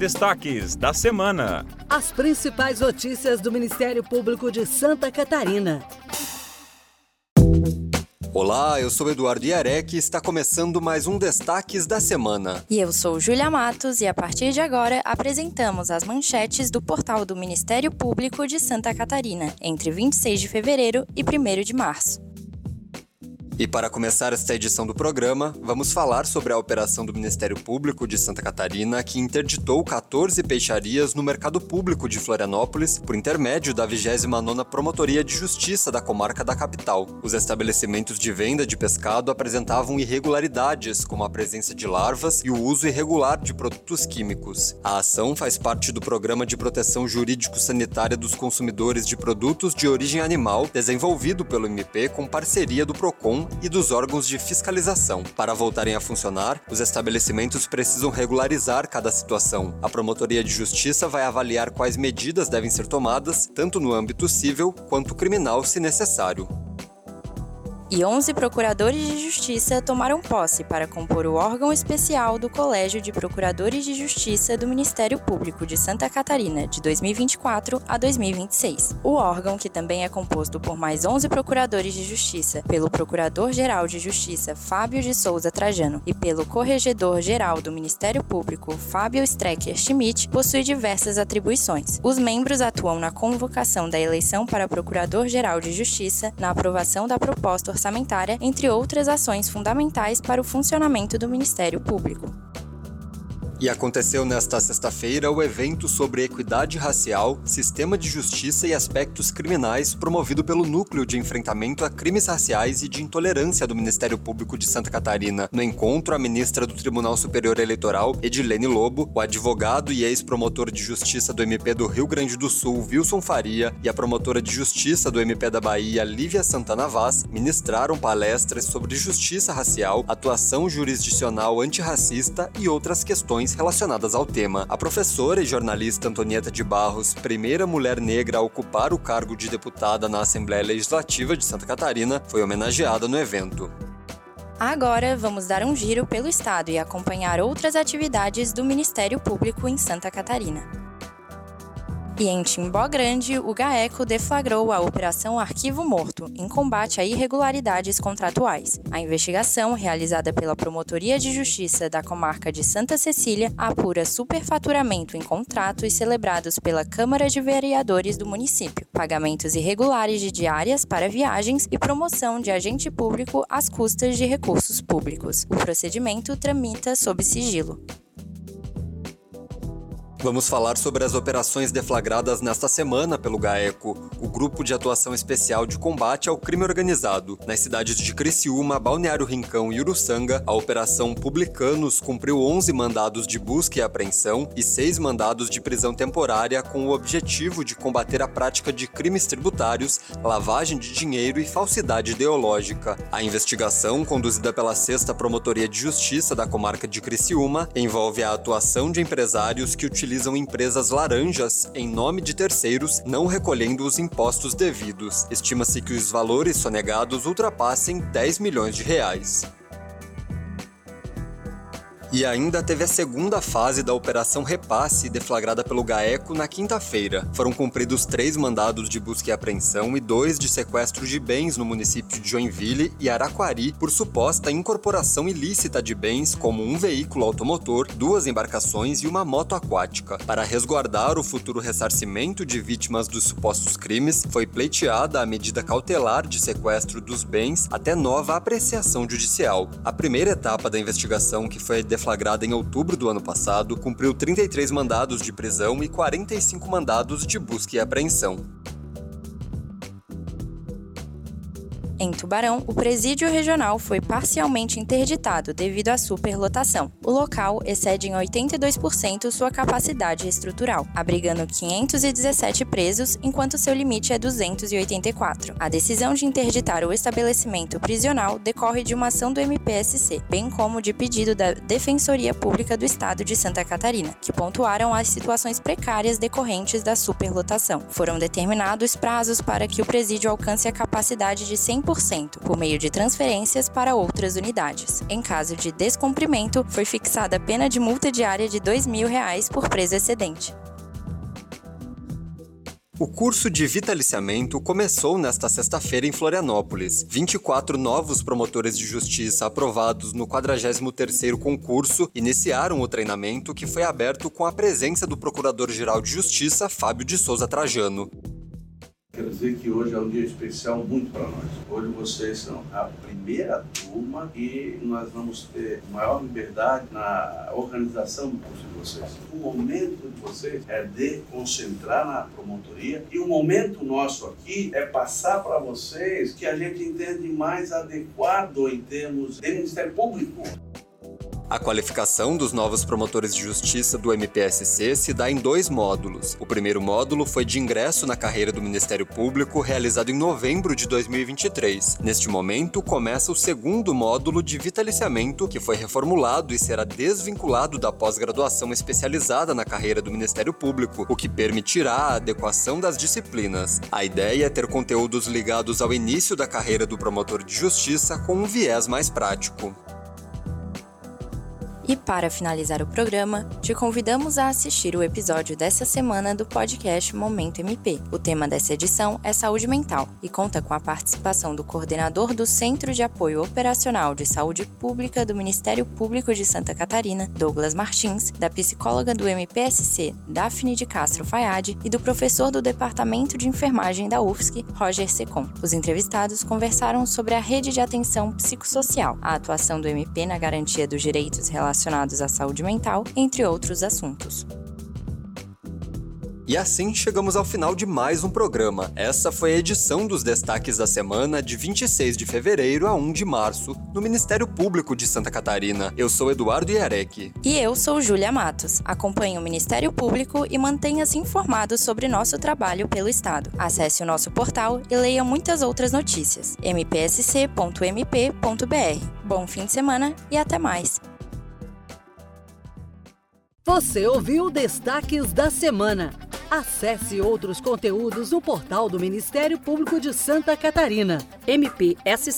Destaques da semana. As principais notícias do Ministério Público de Santa Catarina. Olá, eu sou Eduardo Iarec e está começando mais um Destaques da Semana. E eu sou Julia Matos e a partir de agora apresentamos as manchetes do portal do Ministério Público de Santa Catarina, entre 26 de fevereiro e 1 de março. E para começar esta edição do programa, vamos falar sobre a operação do Ministério Público de Santa Catarina que interditou 14 peixarias no mercado público de Florianópolis por intermédio da 29ª Promotoria de Justiça da comarca da capital. Os estabelecimentos de venda de pescado apresentavam irregularidades, como a presença de larvas e o uso irregular de produtos químicos. A ação faz parte do Programa de Proteção Jurídico-Sanitária dos Consumidores de Produtos de Origem Animal, desenvolvido pelo MP com parceria do PROCON e dos órgãos de fiscalização. Para voltarem a funcionar, os estabelecimentos precisam regularizar cada situação. A Promotoria de Justiça vai avaliar quais medidas devem ser tomadas, tanto no âmbito civil quanto criminal, se necessário e 11 procuradores de justiça tomaram posse para compor o órgão especial do Colégio de Procuradores de Justiça do Ministério Público de Santa Catarina de 2024 a 2026. O órgão, que também é composto por mais 11 procuradores de justiça, pelo Procurador-Geral de Justiça Fábio de Souza Trajano e pelo Corregedor-Geral do Ministério Público Fábio Strecker Schmidt, possui diversas atribuições. Os membros atuam na convocação da eleição para Procurador-Geral de Justiça, na aprovação da proposta orçamentária, entre outras ações fundamentais para o funcionamento do Ministério Público. E aconteceu nesta sexta-feira o evento sobre equidade racial, sistema de justiça e aspectos criminais promovido pelo Núcleo de Enfrentamento a Crimes Raciais e de Intolerância do Ministério Público de Santa Catarina. No encontro, a ministra do Tribunal Superior Eleitoral, Edilene Lobo, o advogado e ex-promotor de justiça do MP do Rio Grande do Sul, Wilson Faria, e a promotora de justiça do MP da Bahia, Lívia Santana Vaz, ministraram palestras sobre justiça racial, atuação jurisdicional antirracista e outras questões relacionadas ao tema. A professora e jornalista Antonieta de Barros, primeira mulher negra a ocupar o cargo de deputada na Assembleia Legislativa de Santa Catarina, foi homenageada no evento. Agora vamos dar um giro pelo estado e acompanhar outras atividades do Ministério Público em Santa Catarina. E em Timbó Grande, o GAECO deflagrou a Operação Arquivo Morto, em combate a irregularidades contratuais. A investigação, realizada pela Promotoria de Justiça da comarca de Santa Cecília, apura superfaturamento em contratos celebrados pela Câmara de Vereadores do município, pagamentos irregulares de diárias para viagens e promoção de agente público às custas de recursos públicos. O procedimento tramita sob sigilo. Vamos falar sobre as operações deflagradas nesta semana pelo GAECO, o Grupo de Atuação Especial de Combate ao Crime Organizado. Nas cidades de Criciúma, Balneário Rincão e Uruçanga, a Operação Publicanos cumpriu 11 mandados de busca e apreensão e 6 mandados de prisão temporária com o objetivo de combater a prática de crimes tributários, lavagem de dinheiro e falsidade ideológica. A investigação, conduzida pela 6 Promotoria de Justiça da comarca de Criciúma, envolve a atuação de empresários que utilizam utilizam empresas laranjas em nome de terceiros, não recolhendo os impostos devidos. Estima-se que os valores sonegados ultrapassem 10 milhões de reais. E ainda teve a segunda fase da Operação Repasse, deflagrada pelo GAECO na quinta-feira. Foram cumpridos três mandados de busca e apreensão e dois de sequestro de bens no município de Joinville e Araquari por suposta incorporação ilícita de bens como um veículo automotor, duas embarcações e uma moto aquática. Para resguardar o futuro ressarcimento de vítimas dos supostos crimes, foi pleiteada a medida cautelar de sequestro dos bens até nova apreciação judicial. A primeira etapa da investigação, que foi deflagrada em outubro do ano passado, cumpriu 33 mandados de prisão e 45 mandados de busca e apreensão. Em Tubarão, o presídio regional foi parcialmente interditado devido à superlotação. O local excede em 82% sua capacidade estrutural, abrigando 517 presos, enquanto seu limite é 284. A decisão de interditar o estabelecimento prisional decorre de uma ação do MPSC, bem como de pedido da Defensoria Pública do Estado de Santa Catarina, que pontuaram as situações precárias decorrentes da superlotação. Foram determinados prazos para que o presídio alcance a capacidade de 100% 100% por meio de transferências para outras unidades. Em caso de descumprimento, foi fixada a pena de multa diária de 2 mil reais por preso excedente. O curso de vitaliciamento começou nesta sexta-feira em Florianópolis. 24 novos promotores de justiça aprovados no 43º concurso iniciaram o treinamento que foi aberto com a presença do Procurador-Geral de Justiça, Fábio de Souza Trajano. Quero dizer que hoje é um dia especial muito para nós. Hoje vocês são a primeira turma e nós vamos ter maior liberdade na organização do curso de vocês. O momento de vocês é de concentrar na promotoria e o momento nosso aqui é passar para vocês que a gente entende mais adequado em termos de Ministério Público. A qualificação dos novos promotores de justiça do MPSC se dá em dois módulos. O primeiro módulo foi de ingresso na carreira do Ministério Público, realizado em novembro de 2023. Neste momento, começa o segundo módulo de vitaliciamento, que foi reformulado e será desvinculado da pós-graduação especializada na carreira do Ministério Público, o que permitirá a adequação das disciplinas. A ideia é ter conteúdos ligados ao início da carreira do promotor de justiça com um viés mais prático. E para finalizar o programa, te convidamos a assistir o episódio dessa semana do podcast Momento MP. O tema dessa edição é saúde mental e conta com a participação do coordenador do Centro de Apoio Operacional de Saúde Pública do Ministério Público de Santa Catarina, Douglas Martins, da psicóloga do MPSC, Daphne de Castro Fayad, e do professor do Departamento de Enfermagem da UFSC, Roger Secom. Os entrevistados conversaram sobre a rede de atenção psicossocial, a atuação do MP na garantia dos direitos relacionados relacionados à saúde mental, entre outros assuntos. E assim chegamos ao final de mais um programa. Essa foi a edição dos destaques da semana de 26 de fevereiro a 1 de março, no Ministério Público de Santa Catarina. Eu sou Eduardo Iarec. E eu sou Júlia Matos. Acompanhe o Ministério Público e mantenha-se informado sobre nosso trabalho pelo Estado. Acesse o nosso portal e leia muitas outras notícias. mpsc.mp.br. Bom fim de semana e até mais! Você ouviu Destaques da Semana. Acesse outros conteúdos no portal do Ministério Público de Santa Catarina, mpsc.mp.br.